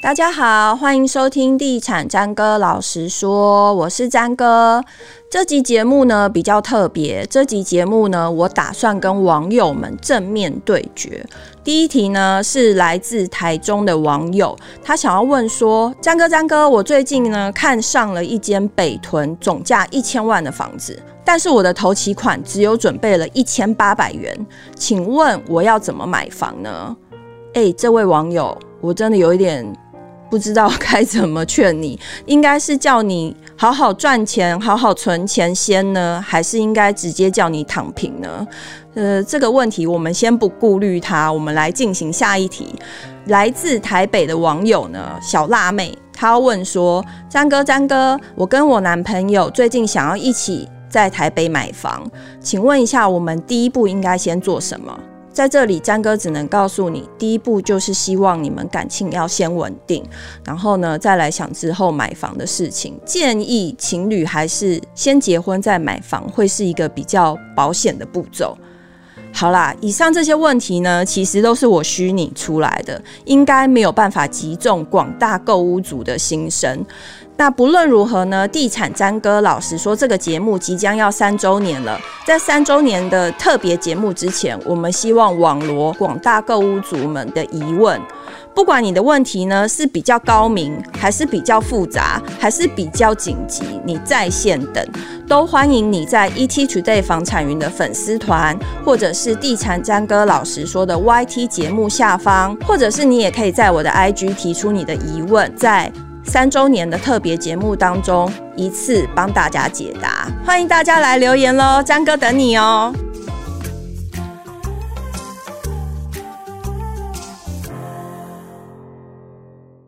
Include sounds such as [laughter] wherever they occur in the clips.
大家好，欢迎收听地产詹哥老实说，我是詹哥。这集节目呢比较特别，这集节目呢我打算跟网友们正面对决。第一题呢是来自台中的网友，他想要问说：詹哥詹哥，我最近呢看上了一间北屯总价一千万的房子，但是我的头期款只有准备了一千八百元，请问我要怎么买房呢？诶，这位网友，我真的有一点。不知道该怎么劝你，[laughs] 应该是叫你好好赚钱、好好存钱先呢，还是应该直接叫你躺平呢？呃，这个问题我们先不顾虑它，我们来进行下一题。来自台北的网友呢，小辣妹，她问说：詹哥，詹哥，我跟我男朋友最近想要一起在台北买房，请问一下，我们第一步应该先做什么？在这里，詹哥只能告诉你，第一步就是希望你们感情要先稳定，然后呢，再来想之后买房的事情。建议情侣还是先结婚再买房，会是一个比较保险的步骤。好啦，以上这些问题呢，其实都是我虚拟出来的，应该没有办法击中广大购屋族的心声。那不论如何呢，地产詹哥老实说，这个节目即将要三周年了。在三周年的特别节目之前，我们希望网罗广大购物族们的疑问。不管你的问题呢是比较高明，还是比较复杂，还是比较紧急，你在线等，都欢迎你在 ETtoday 房产云的粉丝团，或者是地产詹哥老实说的 YT 节目下方，或者是你也可以在我的 IG 提出你的疑问，在。三周年的特别节目当中，一次帮大家解答，欢迎大家来留言喽，詹哥等你哦。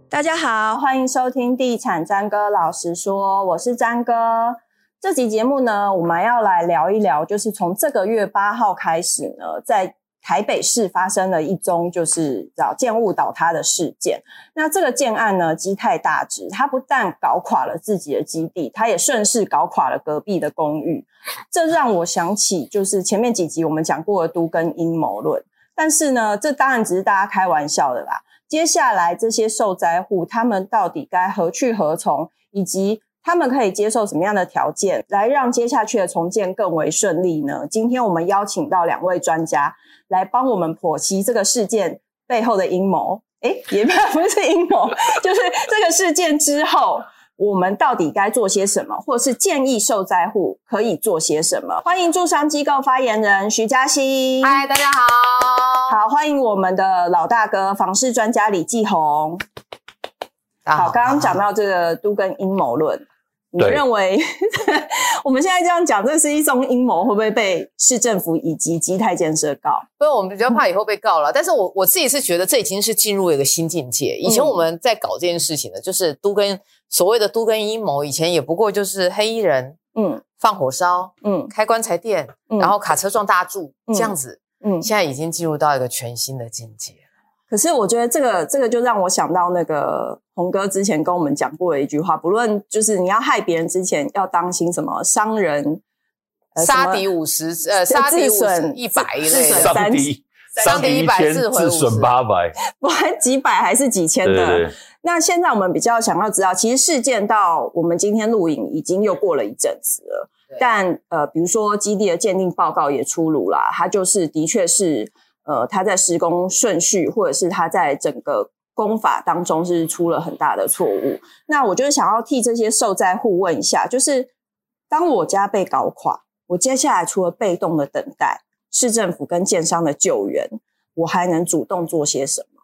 大家好，欢迎收听地产詹哥老实说，我是詹哥。这集节目呢，我们要来聊一聊，就是从这个月八号开始呢，在。台北市发生了一宗就是叫建物倒塌的事件。那这个建案呢，基太大值，它不但搞垮了自己的基地，它也顺势搞垮了隔壁的公寓。这让我想起，就是前面几集我们讲过的都跟阴谋论。但是呢，这当然只是大家开玩笑的啦。接下来这些受灾户，他们到底该何去何从，以及他们可以接受什么样的条件，来让接下去的重建更为顺利呢？今天我们邀请到两位专家。来帮我们剖析这个事件背后的阴谋，诶，也不是 [laughs] 阴谋，就是这个事件之后，我们到底该做些什么，或是建议受灾户可以做些什么？欢迎住商机构发言人徐嘉欣，嗨，大家好，好，欢迎我们的老大哥房事专家李继红，好，刚刚讲到这个都跟阴谋论。你认为 [laughs] 我们现在这样讲，这是一宗阴谋，会不会被市政府以及基泰建设告？不是，我们比较怕以后被告了。嗯、但是我我自己是觉得，这已经是进入一个新境界。以前我们在搞这件事情的，就是都跟所谓的都跟阴谋，以前也不过就是黑衣人，嗯，放火烧，嗯，开棺材店，嗯、然后卡车撞大柱，嗯、这样子，嗯，现在已经进入到一个全新的境界。可是我觉得这个这个就让我想到那个红哥之前跟我们讲过的一句话，不论就是你要害别人之前要当心什么伤人，杀敌五十，呃，杀敌五十一百一类的，伤敌伤敌一百，自损八百，不管几百还是几千的。对对对，那现在我们比较想要知道，其实事件到我们今天录影已经又过了一阵子了，但呃，比如说基地的鉴定报告也出炉了，它就是的确是。呃，他在施工顺序，或者是他在整个工法当中是出了很大的错误。那我就是想要替这些受灾户问一下，就是当我家被搞垮，我接下来除了被动的等待市政府跟建商的救援，我还能主动做些什么？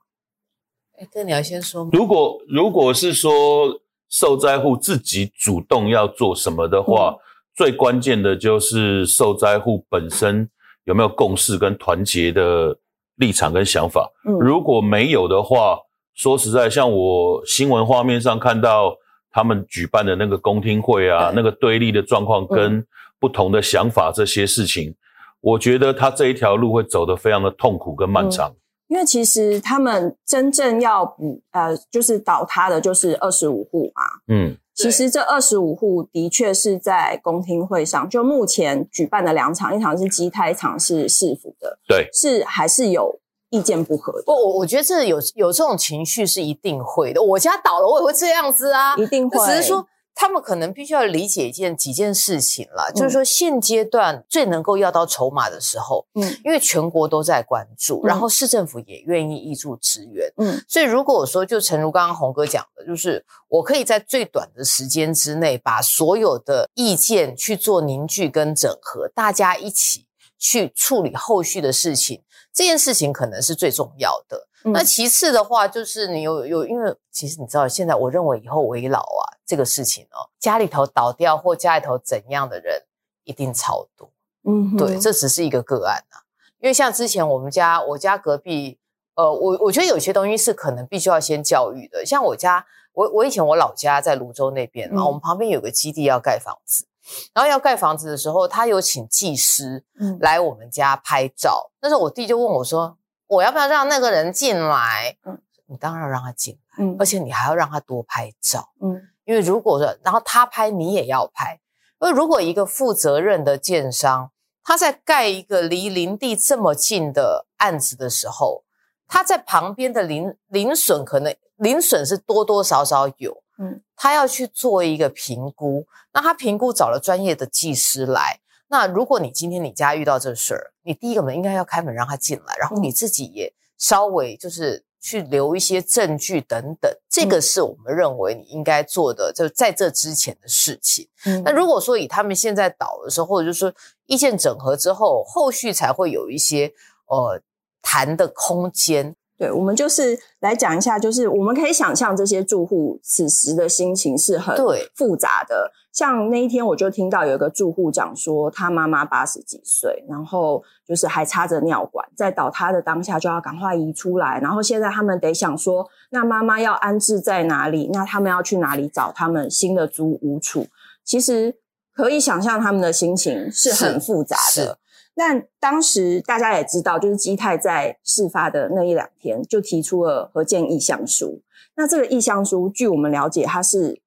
哎，哥，你要先说吗？如果如果是说受灾户自己主动要做什么的话，嗯、最关键的就是受灾户本身。有没有共识跟团结的立场跟想法？嗯，如果没有的话，说实在，像我新闻画面上看到他们举办的那个公听会啊，嗯、那个对立的状况跟不同的想法这些事情，嗯、我觉得他这一条路会走得非常的痛苦跟漫长。嗯、因为其实他们真正要补呃，就是倒塌的，就是二十五户嘛。嗯。其实这二十五户的确是在公听会上，就目前举办的两场，一场是基泰，一场是市府的，对，是还是有意见不合的。不，我我觉得这有有这种情绪是一定会的。我家倒了，我也会这样子啊，一定会。只是说。他们可能必须要理解一件几件事情了，嗯、就是说现阶段最能够要到筹码的时候，嗯，因为全国都在关注，嗯、然后市政府也愿意挹注支援，嗯，所以如果我说就诚如刚刚洪哥讲的，就是我可以在最短的时间之内把所有的意见去做凝聚跟整合，大家一起去处理后续的事情，这件事情可能是最重要的。嗯、那其次的话，就是你有有，因为其实你知道，现在我认为以后为老啊这个事情哦，家里头倒掉或家里头怎样的人一定超多。嗯哼，对，这只是一个个案啊。因为像之前我们家我家隔壁，呃，我我觉得有些东西是可能必须要先教育的。像我家，我我以前我老家在泸州那边嘛，嗯、我们旁边有个基地要盖房子，然后要盖房子的时候，他有请技师来我们家拍照。嗯、那时候我弟就问我说。我要不要让那个人进来？嗯，你当然要让他进来，嗯，而且你还要让他多拍照，嗯，因为如果说，然后他拍，你也要拍，因为如果一个负责任的建商，他在盖一个离林地这么近的案子的时候，他在旁边的林林损可能林损是多多少少有，嗯，他要去做一个评估，那他评估找了专业的技师来。那如果你今天你家遇到这事儿，你第一个门应该要开门让他进来，然后你自己也稍微就是去留一些证据等等，这个是我们认为你应该做的，就在这之前的事情。嗯，那如果说以他们现在倒的时候，或者就是说意见整合之后，后续才会有一些呃谈的空间。对，我们就是来讲一下，就是我们可以想象这些住户此时的心情是很复杂的。像那一天，我就听到有一个住户讲说，他妈妈八十几岁，然后就是还插着尿管，在倒塌的当下就要赶快移出来，然后现在他们得想说，那妈妈要安置在哪里？那他们要去哪里找他们新的租屋处？其实可以想象他们的心情是很复杂的。那当时大家也知道，就是基泰在事发的那一两天就提出了合建意向书。那这个意向书，据我们了解，它是。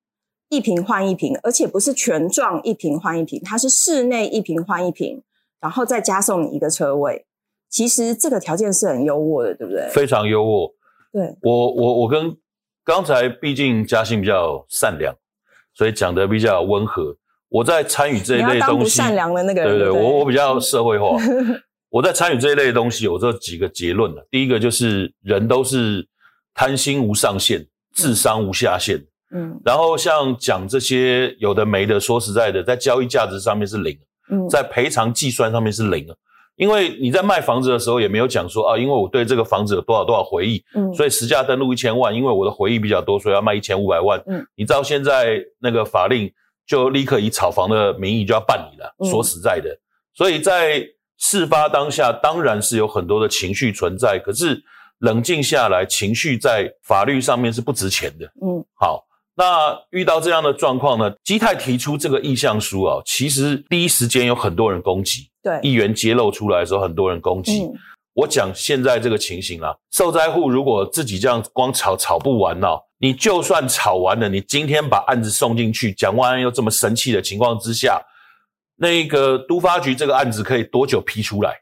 一瓶换一瓶，而且不是全幢一瓶换一瓶，它是室内一瓶换一瓶，然后再加送你一个车位。其实这个条件是很优渥的，对不对？非常优渥。对，我我我跟刚才毕竟嘉兴比较善良，所以讲的比较温和。我在参与这一类东西，善良的那个人，对对，对，我我比较社会化。[laughs] 我在参与这一类的东西，有这几个结论了。第一个就是人都是贪心无上限，智商无下限。嗯，然后像讲这些有的没的，说实在的，在交易价值上面是零，嗯，在赔偿计算上面是零，因为你在卖房子的时候也没有讲说啊，因为我对这个房子有多少多少回忆，嗯，所以实价登录一千万，因为我的回忆比较多，所以要卖一千五百万，嗯，你知道现在那个法令就立刻以炒房的名义就要办理了，嗯，说实在的，所以在事发当下当然是有很多的情绪存在，可是冷静下来，情绪在法律上面是不值钱的，嗯，好。那遇到这样的状况呢？基泰提出这个意向书啊，其实第一时间有很多人攻击。对，议员揭露出来的时候，很多人攻击。嗯、我讲现在这个情形啊，受灾户如果自己这样光吵吵不完哦，你就算吵完了，你今天把案子送进去，蒋万安又这么神气的情况之下，那个都发局这个案子可以多久批出来？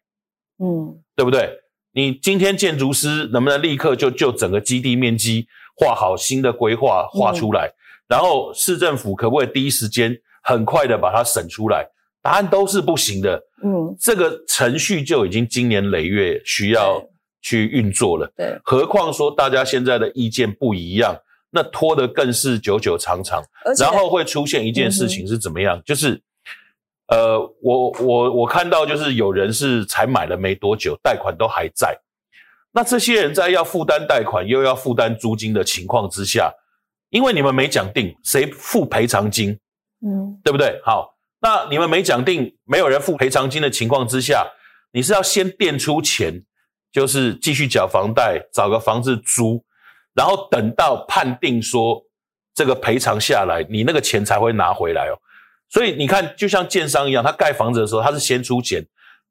嗯，对不对？你今天建筑师能不能立刻就就整个基地面积？画好新的规划，画出来，嗯、然后市政府可不可以第一时间很快的把它审出来？答案都是不行的。嗯，这个程序就已经经年累月需要去运作了。对，何况说大家现在的意见不一样，那拖得更是久久长长。然后会出现一件事情是怎么样？嗯、就是，呃，我我我看到就是有人是才买了没多久，贷款都还在。那这些人在要负担贷款又要负担租金的情况之下，因为你们没讲定谁付赔偿金，嗯，对不对？好，那你们没讲定，没有人付赔偿金的情况之下，你是要先垫出钱，就是继续缴房贷，找个房子租，然后等到判定说这个赔偿下来，你那个钱才会拿回来哦。所以你看，就像建商一样，他盖房子的时候，他是先出钱。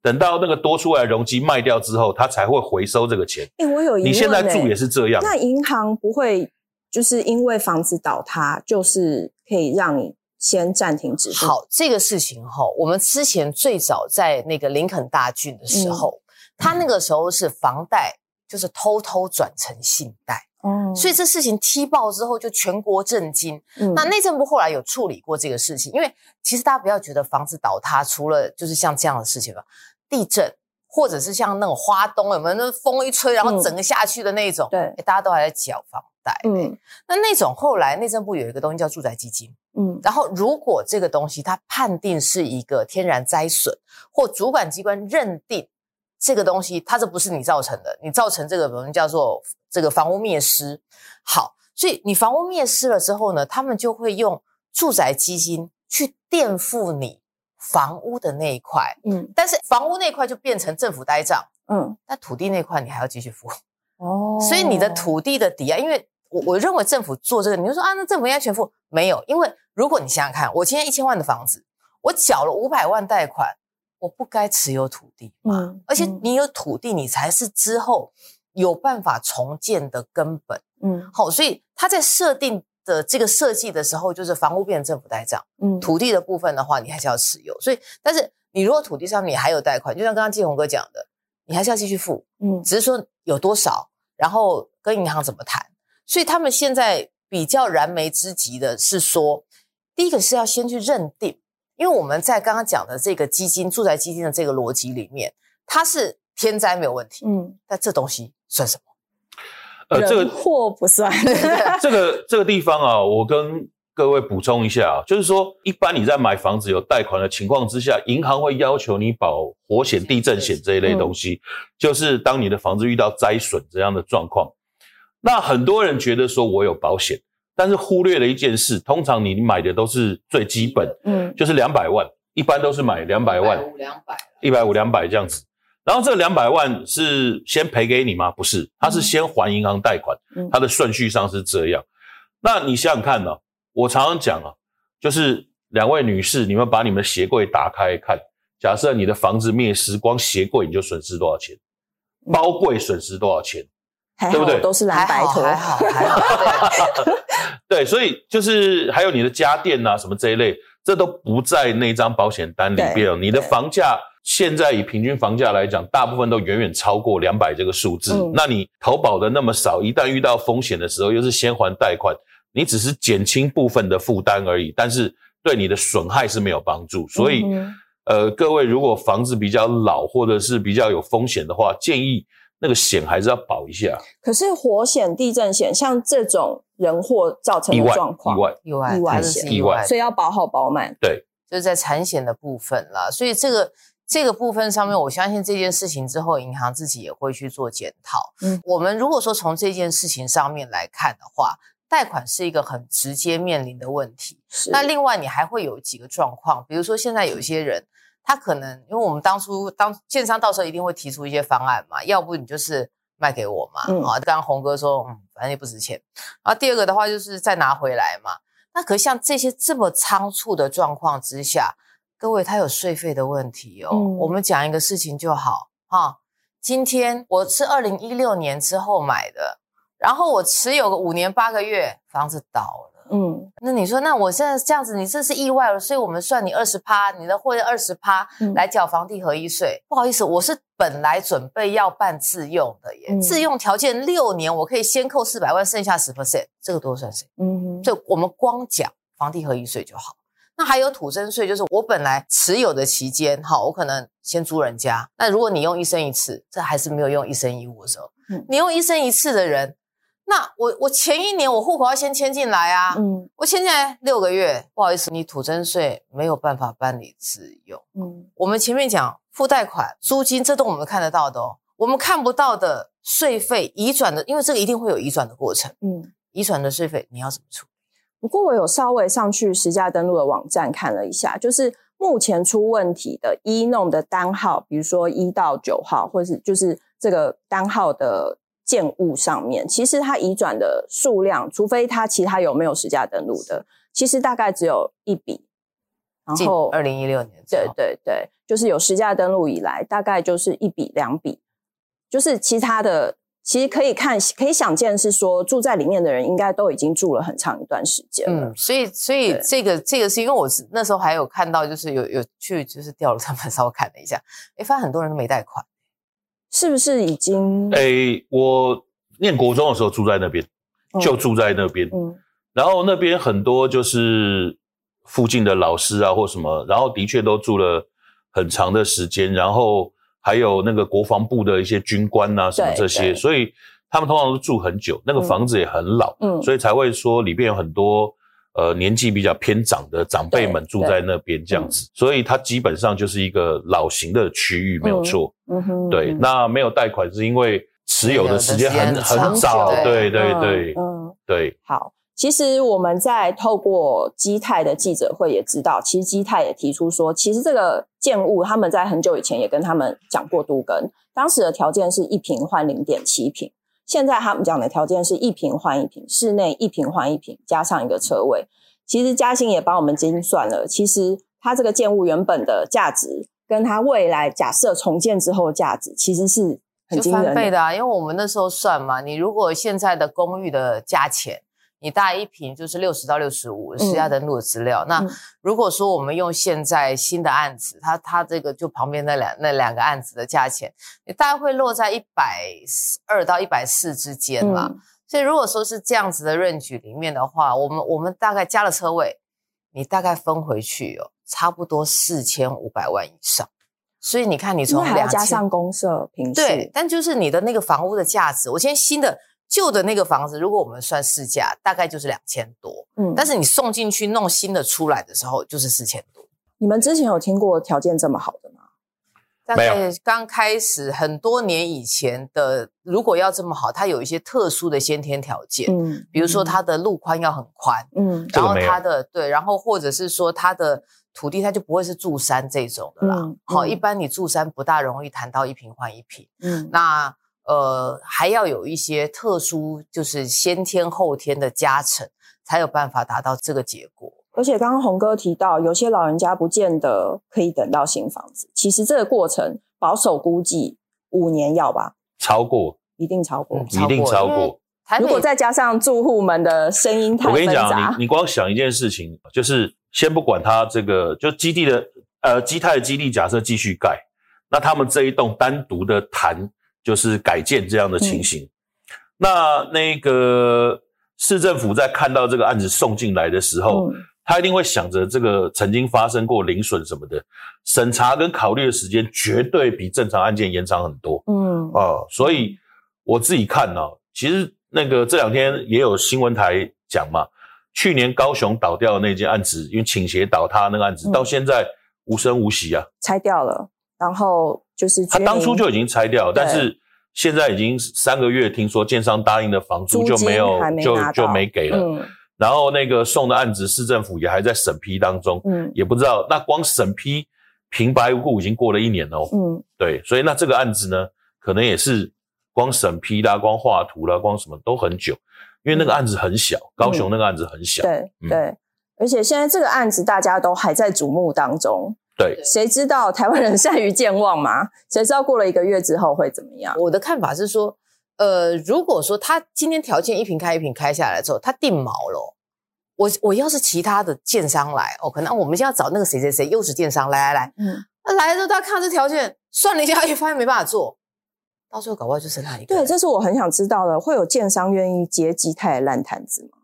等到那个多出来的容积卖掉之后，他才会回收这个钱。哎、欸，我有疑问、欸。你现在住也是这样。那银行不会就是因为房子倒塌，就是可以让你先暂停止付？好，这个事情哈，我们之前最早在那个林肯大郡的时候，嗯、他那个时候是房贷就是偷偷转成信贷。哦，所以这事情踢爆之后，就全国震惊。嗯，那内政部后来有处理过这个事情，因为其实大家不要觉得房子倒塌，除了就是像这样的事情吧，地震或者是像那种花东有没有那风一吹，然后整个下去的那种，对，大家都还在缴房贷。嗯，那那种后来内政部有一个东西叫住宅基金。嗯，然后如果这个东西它判定是一个天然灾损，或主管机关认定这个东西它这不是你造成的，你造成这个我们叫做。这个房屋灭失，好，所以你房屋灭失了之后呢，他们就会用住宅基金去垫付你房屋的那一块，嗯，但是房屋那一块就变成政府呆账，嗯，那土地那块你还要继续付，哦，所以你的土地的抵押，因为我我认为政府做这个，你就说啊，那政府应该全付，没有，因为如果你想想看，我今天一千万的房子，我缴了五百万贷款，我不该持有土地嘛，嗯，而且你有土地，你才是之后。有办法重建的根本，嗯，好，所以他在设定的这个设计的时候，就是房屋变成政府呆账，嗯，土地的部分的话，你还是要持有。所以，但是你如果土地上面还有贷款，就像刚刚季宏哥讲的，你还是要继续付，嗯，只是说有多少，然后跟银行怎么谈。所以他们现在比较燃眉之急的是说，第一个是要先去认定，因为我们在刚刚讲的这个基金住宅基金的这个逻辑里面，它是天灾没有问题，嗯，但这东西。算什么？呃，这个祸不算。这个这个地方啊，我跟各位补充一下啊，就是说，一般你在买房子有贷款的情况之下，银行会要求你保火险、地震险这一类东西，就是当你的房子遇到灾损这样的状况，那很多人觉得说我有保险，但是忽略了一件事，通常你买的都是最基本，嗯，就是两百万，一般都是买两百万，五两百，一百五两百这样子。然后这两百万是先赔给你吗？不是，他是先还银行贷款，他的顺序上是这样。那你想想看呢？我常常讲啊，就是两位女士，你们把你们的鞋柜打开看，假设你的房子灭失，光鞋柜你就损失多少钱？包柜损失多少钱？对不对？都是蓝白头，还好，还好。[laughs] 对，所以就是还有你的家电啊什么这一类，这都不在那张保险单里边。你的房价。现在以平均房价来讲，大部分都远远超过两百这个数字。嗯。那你投保的那么少，一旦遇到风险的时候，又是先还贷款，你只是减轻部分的负担而已，但是对你的损害是没有帮助。所以，嗯、呃，各位如果房子比较老或者是比较有风险的话，建议那个险还是要保一下。可是火险、地震险，像这种人祸造成的状况，意外、意外、意外险、意外，所以要保好保满。对，就是在产险的部分啦。所以这个。这个部分上面，我相信这件事情之后，银行自己也会去做检讨。嗯，我们如果说从这件事情上面来看的话，贷款是一个很直接面临的问题。是。那另外，你还会有几个状况，比如说现在有一些人，他可能因为我们当初当建商到时候一定会提出一些方案嘛，要不你就是卖给我嘛。嗯。啊，刚刚红哥说，嗯，反正也不值钱。然后第二个的话就是再拿回来嘛。那可像这些这么仓促的状况之下。各位，他有税费的问题哦。嗯、我们讲一个事情就好哈。今天我是二零一六年之后买的，然后我持有个五年八个月，房子倒了。嗯，那你说，那我现在这样子，你这是意外了，所以我们算你二十趴，你的获利二十趴来缴房地合一税。嗯、不好意思，我是本来准备要办自用的耶，嗯、自用条件六年，我可以先扣四百万，剩下十 percent，这个多算谁？嗯哼，就我们光缴房地合一税就好。那还有土增税，就是我本来持有的期间，好，我可能先租人家。那如果你用一生一次，这还是没有用一生一物的时候，嗯，你用一生一次的人，那我我前一年我户口要先迁进来啊，嗯，我迁进来六个月，不好意思，你土增税没有办法办理自用，嗯，我们前面讲付贷款、租金，这都我们看得到的哦，我们看不到的税费移转的，因为这个一定会有移转的过程，嗯，移转的税费你要怎么处理？不过我有稍微上去实价登录的网站看了一下，就是目前出问题的一弄的单号，比如说一到九号，或是就是这个单号的建物上面，其实它移转的数量，除非它其他有没有实价登录的，其实大概只有一笔。然后二零一六年，对对对，就是有实价登录以来，大概就是一笔两笔，就是其他的。其实可以看，可以想见是说住在里面的人应该都已经住了很长一段时间了。嗯，所以所以这个这个是因为我是那时候还有看到，就是有有去就是调了他们稍微看了一下，哎发现很多人都没贷款。是不是已经？哎、欸，我念国中的时候住在那边，嗯、就住在那边。嗯，然后那边很多就是附近的老师啊或什么，然后的确都住了很长的时间，然后还有那个国防部的一些军官啊什么这些，所以他们通常都住很久，那个房子也很老，嗯，所以才会说里边有很多。呃，年纪比较偏长的长辈们住在那边这样子，所以它基本上就是一个老型的区域，没有错。嗯哼，对，那没有贷款是因为持有的时间很很早，对对对，嗯对。好，其实我们在透过基泰的记者会也知道，其实基泰也提出说，其实这个建物他们在很久以前也跟他们讲过都更，当时的条件是一平换零点七坪。现在他们讲的条件是一平换一平，室内一平换一平，加上一个车位。其实嘉兴也帮我们精算了，其实它这个建物原本的价值，跟它未来假设重建之后价值，其实是很惊人的。翻倍的啊，因为我们那时候算嘛，你如果现在的公寓的价钱。你大概一瓶就是六十到六十五，是要登录的资料。嗯、那如果说我们用现在新的案子，它它这个就旁边那两那两个案子的价钱，你大概会落在一百二到一百四之间嘛。嗯、所以如果说是这样子的 range 里面的话，我们我们大概加了车位，你大概分回去哦，差不多四千五百万以上。所以你看，你从两加上公设坪数，对，但就是你的那个房屋的价值，我今天新的。旧的那个房子，如果我们算市价，大概就是两千多。嗯，但是你送进去弄新的出来的时候，就是四千多。你们之前有听过条件这么好的吗？大概刚开始很多年以前的，如果要这么好，它有一些特殊的先天条件。嗯，比如说它的路宽要很宽。嗯，然后它的对，然后或者是说它的土地，它就不会是住山这种的啦。嗯，好，一般你住山不大容易谈到一平换一平。嗯，那。呃，还要有一些特殊，就是先天后天的加成，才有办法达到这个结果。而且刚刚洪哥提到，有些老人家不见得可以等到新房子。其实这个过程保守估计五年要吧？超过，一定超过，嗯、一定超过。如果再加上住户们的声音太，我跟你讲，你你光想一件事情，就是先不管他这个，就基地的呃基泰的基地，假设继续盖，那他们这一栋单独的谈。就是改建这样的情形，嗯、那那个市政府在看到这个案子送进来的时候，嗯、他一定会想着这个曾经发生过零损什么的，审查跟考虑的时间绝对比正常案件延长很多。嗯哦，所以我自己看呢、哦，其实那个这两天也有新闻台讲嘛，去年高雄倒掉的那件案子，因为倾斜倒塌那个案子，嗯、到现在无声无息啊，拆掉了。然后就是他当初就已经拆掉，但是现在已经三个月，听说建商答应的房租就没有，就就没给了。嗯，然后那个送的案子，市政府也还在审批当中，嗯，也不知道。那光审批平白无故已经过了一年哦，嗯，对，所以那这个案子呢，可能也是光审批啦，光画图啦，光什么都很久，因为那个案子很小，高雄那个案子很小，对对，而且现在这个案子大家都还在瞩目当中。对，谁知道台湾人善于健忘嘛？[laughs] 谁知道过了一个月之后会怎么样？我的看法是说，呃，如果说他今天条件一瓶开一瓶开下来之后，他定锚了，我我要是其他的建商来，哦，可能我们现在要找那个谁谁谁，又是建商，来来来，嗯，那来了之后他看这条件，算了一下，也发现没办法做，到最后搞不好就是那一个。对，这是我很想知道的，会有建商愿意接基泰的烂摊子吗？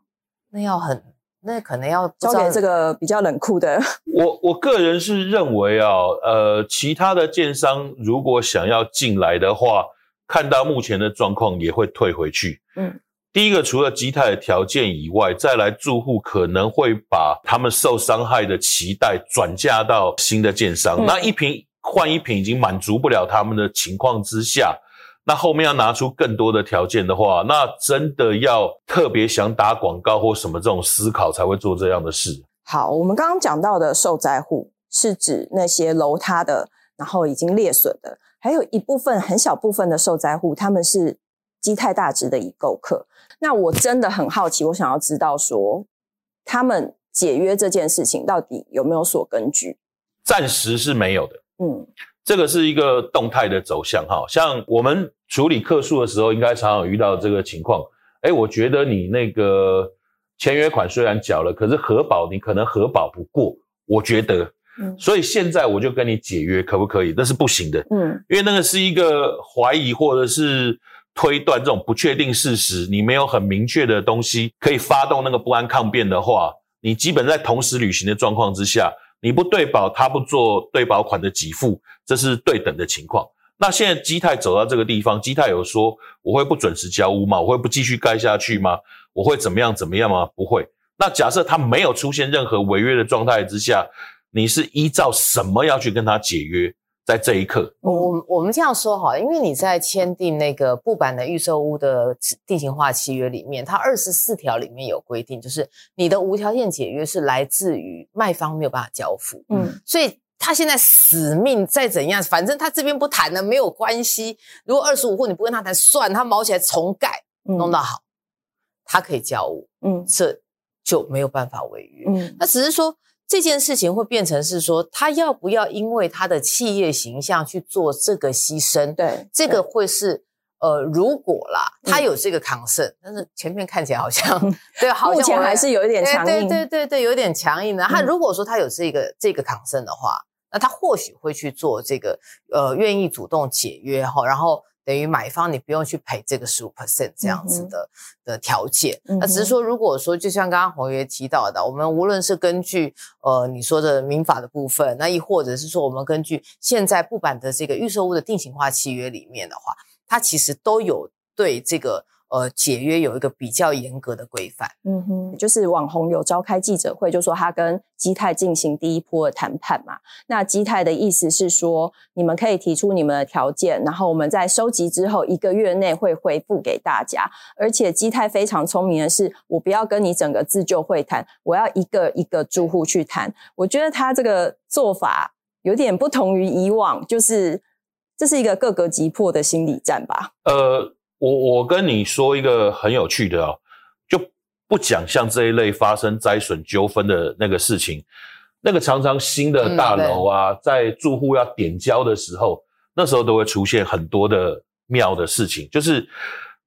那要很。那可能要交给这个比较冷酷的。[laughs] 我我个人是认为啊，呃，其他的建商如果想要进来的话，看到目前的状况也会退回去。嗯，第一个除了基泰的条件以外，再来住户可能会把他们受伤害的期待转嫁到新的建商，嗯、那一瓶换一瓶已经满足不了他们的情况之下。那后面要拿出更多的条件的话，那真的要特别想打广告或什么这种思考才会做这样的事。好，我们刚刚讲到的受灾户是指那些楼塌的，然后已经裂损的，还有一部分很小部分的受灾户，他们是基泰大值的已购客。那我真的很好奇，我想要知道说，他们解约这件事情到底有没有所根据？暂时是没有的。嗯。这个是一个动态的走向，哈，像我们处理客诉的时候，应该常常遇到这个情况。诶，我觉得你那个签约款虽然缴了，可是核保你可能核保不过。我觉得，嗯，所以现在我就跟你解约，可不可以？那是不行的，嗯，因为那个是一个怀疑或者是推断这种不确定事实，你没有很明确的东西可以发动那个不安抗辩的话，你基本在同时履行的状况之下，你不对保，他不做对保款的给付，这是对等的情况。那现在基泰走到这个地方，基泰有说我会不准时交屋吗？我会不继续盖下去吗？我会怎么样怎么样吗？不会。那假设他没有出现任何违约的状态之下。你是依照什么要去跟他解约？在这一刻，我我们这样说哈，因为你在签订那个布版的预售屋的定型化契约里面，它二十四条里面有规定，就是你的无条件解约是来自于卖方没有办法交付，嗯，所以他现在死命再怎样，反正他这边不谈了没有关系。如果二十五户你不跟他谈，算他毛起来重盖，弄到好，他可以交屋，嗯，这就没有办法违约，嗯，那只是说。这件事情会变成是说，他要不要因为他的企业形象去做这个牺牲？对，这个会是呃，如果啦，他有这个 concern，、嗯、但是前面看起来好像 [laughs] 对，好像目前还是有一点强硬，对对对对，有点强硬的。他如果说他有这个、嗯、这个 concern 的话，那他或许会去做这个呃，愿意主动解约哈，然后。等于买方你不用去赔这个十五 percent 这样子的、嗯、的条件，那只是说，如果说就像刚刚宏爷提到的，我们无论是根据呃你说的民法的部分，那亦或者是说我们根据现在不版的这个预售物的定型化契约里面的话，它其实都有对这个。呃，解约有一个比较严格的规范。嗯哼，就是网红有召开记者会，就说他跟基泰进行第一波的谈判嘛。那基泰的意思是说，你们可以提出你们的条件，然后我们在收集之后一个月内会回复给大家。而且基泰非常聪明的是，我不要跟你整个自救会谈，我要一个一个住户去谈。我觉得他这个做法有点不同于以往，就是这是一个各个击破的心理战吧。呃。我我跟你说一个很有趣的哦，就不讲像这一类发生灾损纠纷的那个事情，那个常常新的大楼啊，嗯、在住户要点交的时候，那时候都会出现很多的妙的事情，就是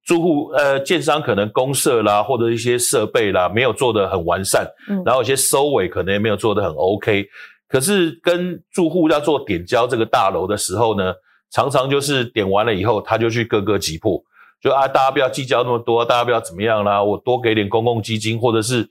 住户呃，建商可能公社啦，或者一些设备啦，没有做得很完善，嗯，然后有些收尾可能也没有做得很 OK，可是跟住户要做点交这个大楼的时候呢，常常就是点完了以后，他就去各个击破。就啊，大家不要计较那么多，大家不要怎么样啦，我多给点公共基金，或者是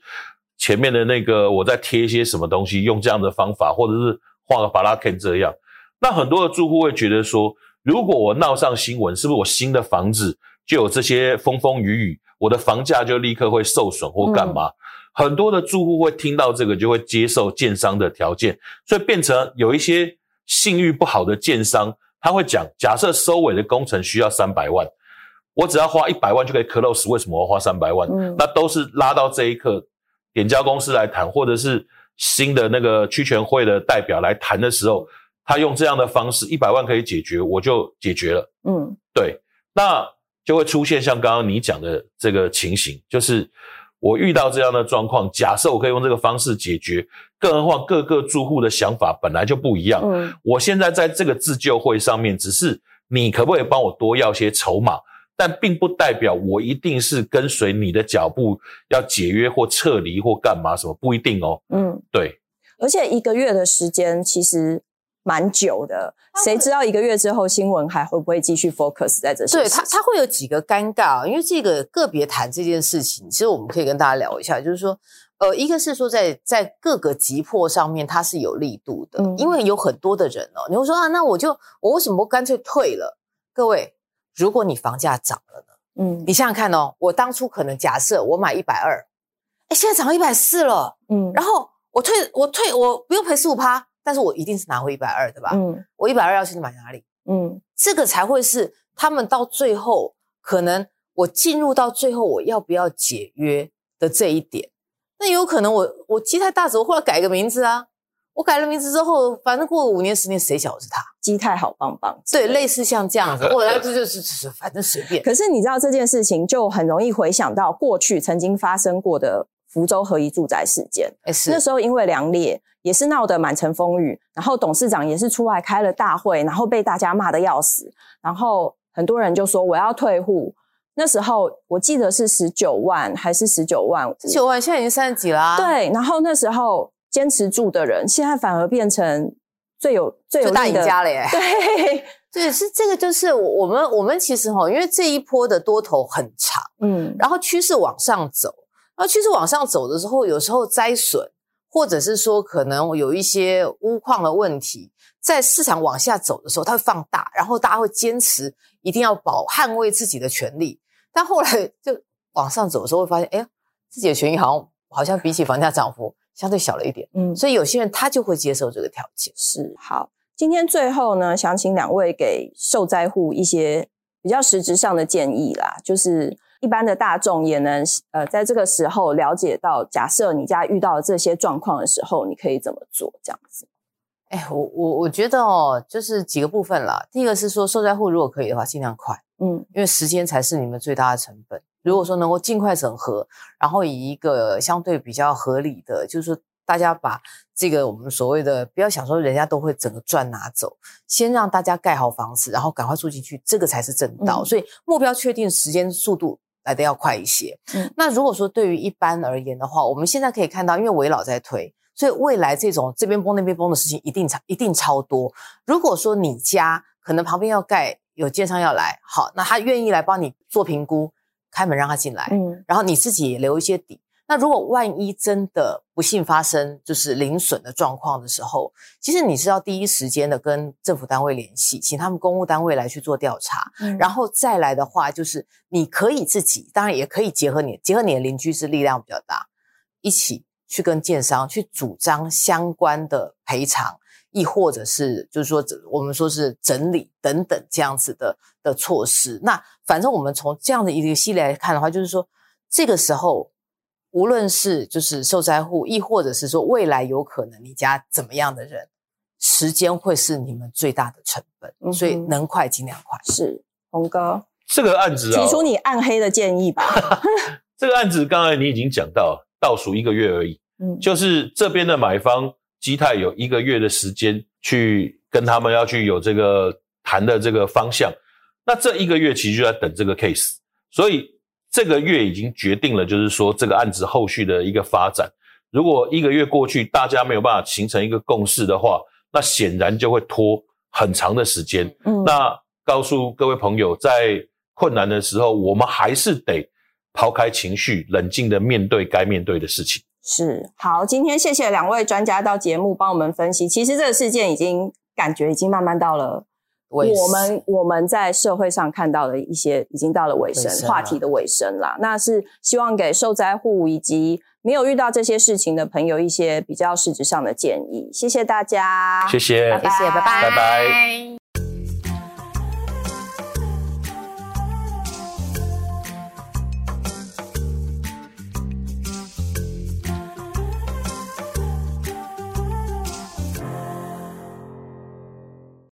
前面的那个，我再贴一些什么东西，用这样的方法，或者是画个巴拉 Ken 这样。那很多的住户会觉得说，如果我闹上新闻，是不是我新的房子就有这些风风雨雨，我的房价就立刻会受损或干嘛？嗯、很多的住户会听到这个，就会接受建商的条件，所以变成有一些信誉不好的建商，他会讲，假设收尾的工程需要三百万。我只要花一百万就可以 close，为什么我要花三百万？嗯，那都是拉到这一刻，点交公司来谈，或者是新的那个区权会的代表来谈的时候，他用这样的方式，一百万可以解决，我就解决了。嗯，对，那就会出现像刚刚你讲的这个情形，就是我遇到这样的状况，假设我可以用这个方式解决，更何况各个住户的想法本来就不一样。嗯，我现在在这个自救会上面，只是你可不可以帮我多要些筹码？但并不代表我一定是跟随你的脚步要解约或撤离或干嘛什么，不一定哦。嗯，对。而且一个月的时间其实蛮久的，谁知道一个月之后新闻还会不会继续 focus 在这些？对，他他会有几个尴尬，因为这个个别谈这件事情，其实我们可以跟大家聊一下，就是说，呃，一个是说在在各个急迫上面它是有力度的，嗯，因为有很多的人哦，你会说啊，那我就我为什么不干脆退了？各位。如果你房价涨了呢？嗯，你想想看哦，我当初可能假设我买一百二，哎，现在涨到一百四了，嗯，然后我退，我退，我不用赔十五趴，但是我一定是拿回一百二的吧？嗯，我一百二要去买哪里？嗯，这个才会是他们到最后可能我进入到最后我要不要解约的这一点。那有可能我我基泰大佐，我后来改个名字啊。我改了名字之后，反正过了五年十年，谁晓得是他？基泰好棒棒，对，类似像这样子，我来这就是是反正随便。可是你知道这件事情，就很容易回想到过去曾经发生过的福州合一住宅事件。哎，是那时候因为梁烈也是闹得满城风雨，然后董事长也是出来开了大会，然后被大家骂得要死，然后很多人就说我要退户。那时候我记得是十九万还是十九万？十九万，现在已经三十几啦啊。对，然后那时候。坚持住的人，现在反而变成最有最有大赢家了耶。[laughs] 对，对，是这个，就是我们我们其实哈，因为这一波的多头很长，嗯，然后趋势往上走，然后趋势往上走的时候，有时候灾损，或者是说可能有一些钨矿的问题，在市场往下走的时候，它会放大，然后大家会坚持一定要保捍卫自己的权利，但后来就往上走的时候，会发现，哎呀，自己的权益好像好像比起房价涨幅相对小了一点，嗯，所以有些人他就会接受这个条件。是，好，今天最后呢，想请两位给受灾户一些比较实质上的建议啦，就是一般的大众也能呃在这个时候了解到，假设你家遇到这些状况的时候，你可以怎么做？这样子。哎，我我我觉得哦，就是几个部分啦。第一个是说，受灾户如果可以的话，尽量快，嗯，因为时间才是你们最大的成本。如果说能够尽快整合，然后以一个相对比较合理的，就是大家把这个我们所谓的不要想说人家都会整个赚拿走，先让大家盖好房子，然后赶快住进去，这个才是正道。嗯、所以目标确定，时间速度来的要快一些。嗯，那如果说对于一般而言的话，我们现在可以看到，因为危老在推，所以未来这种这边崩那边崩的事情一定超一定超多。如果说你家可能旁边要盖，有建商要来，好，那他愿意来帮你做评估。开门让他进来，嗯，然后你自己也留一些底。那如果万一真的不幸发生就是零损的状况的时候，其实你是要第一时间的跟政府单位联系，请他们公务单位来去做调查，嗯，然后再来的话，就是你可以自己，当然也可以结合你，结合你的邻居是力量比较大，一起去跟建商去主张相关的赔偿。亦或者是就是说，我们说是整理等等这样子的的措施。那反正我们从这样的一个系列来看的话，就是说这个时候，无论是就是受灾户，亦或者是说未来有可能你家怎么样的人，时间会是你们最大的成本，嗯、所以能快尽量快。是洪哥，这个案子、哦、提出你暗黑的建议吧。[laughs] 这个案子刚才你已经讲到，倒数一个月而已，嗯，就是这边的买方。基泰有一个月的时间去跟他们要去有这个谈的这个方向，那这一个月其实就在等这个 case，所以这个月已经决定了，就是说这个案子后续的一个发展。如果一个月过去，大家没有办法形成一个共识的话，那显然就会拖很长的时间。嗯，那告诉各位朋友，在困难的时候，我们还是得抛开情绪，冷静的面对该面对的事情。是，好，今天谢谢两位专家到节目帮我们分析。其实这个事件已经感觉已经慢慢到了我们我们在社会上看到的一些已经到了尾声，尾声话题的尾声啦。那是希望给受灾户以及没有遇到这些事情的朋友一些比较实质上的建议。谢谢大家，谢谢，谢谢，拜拜，拜拜。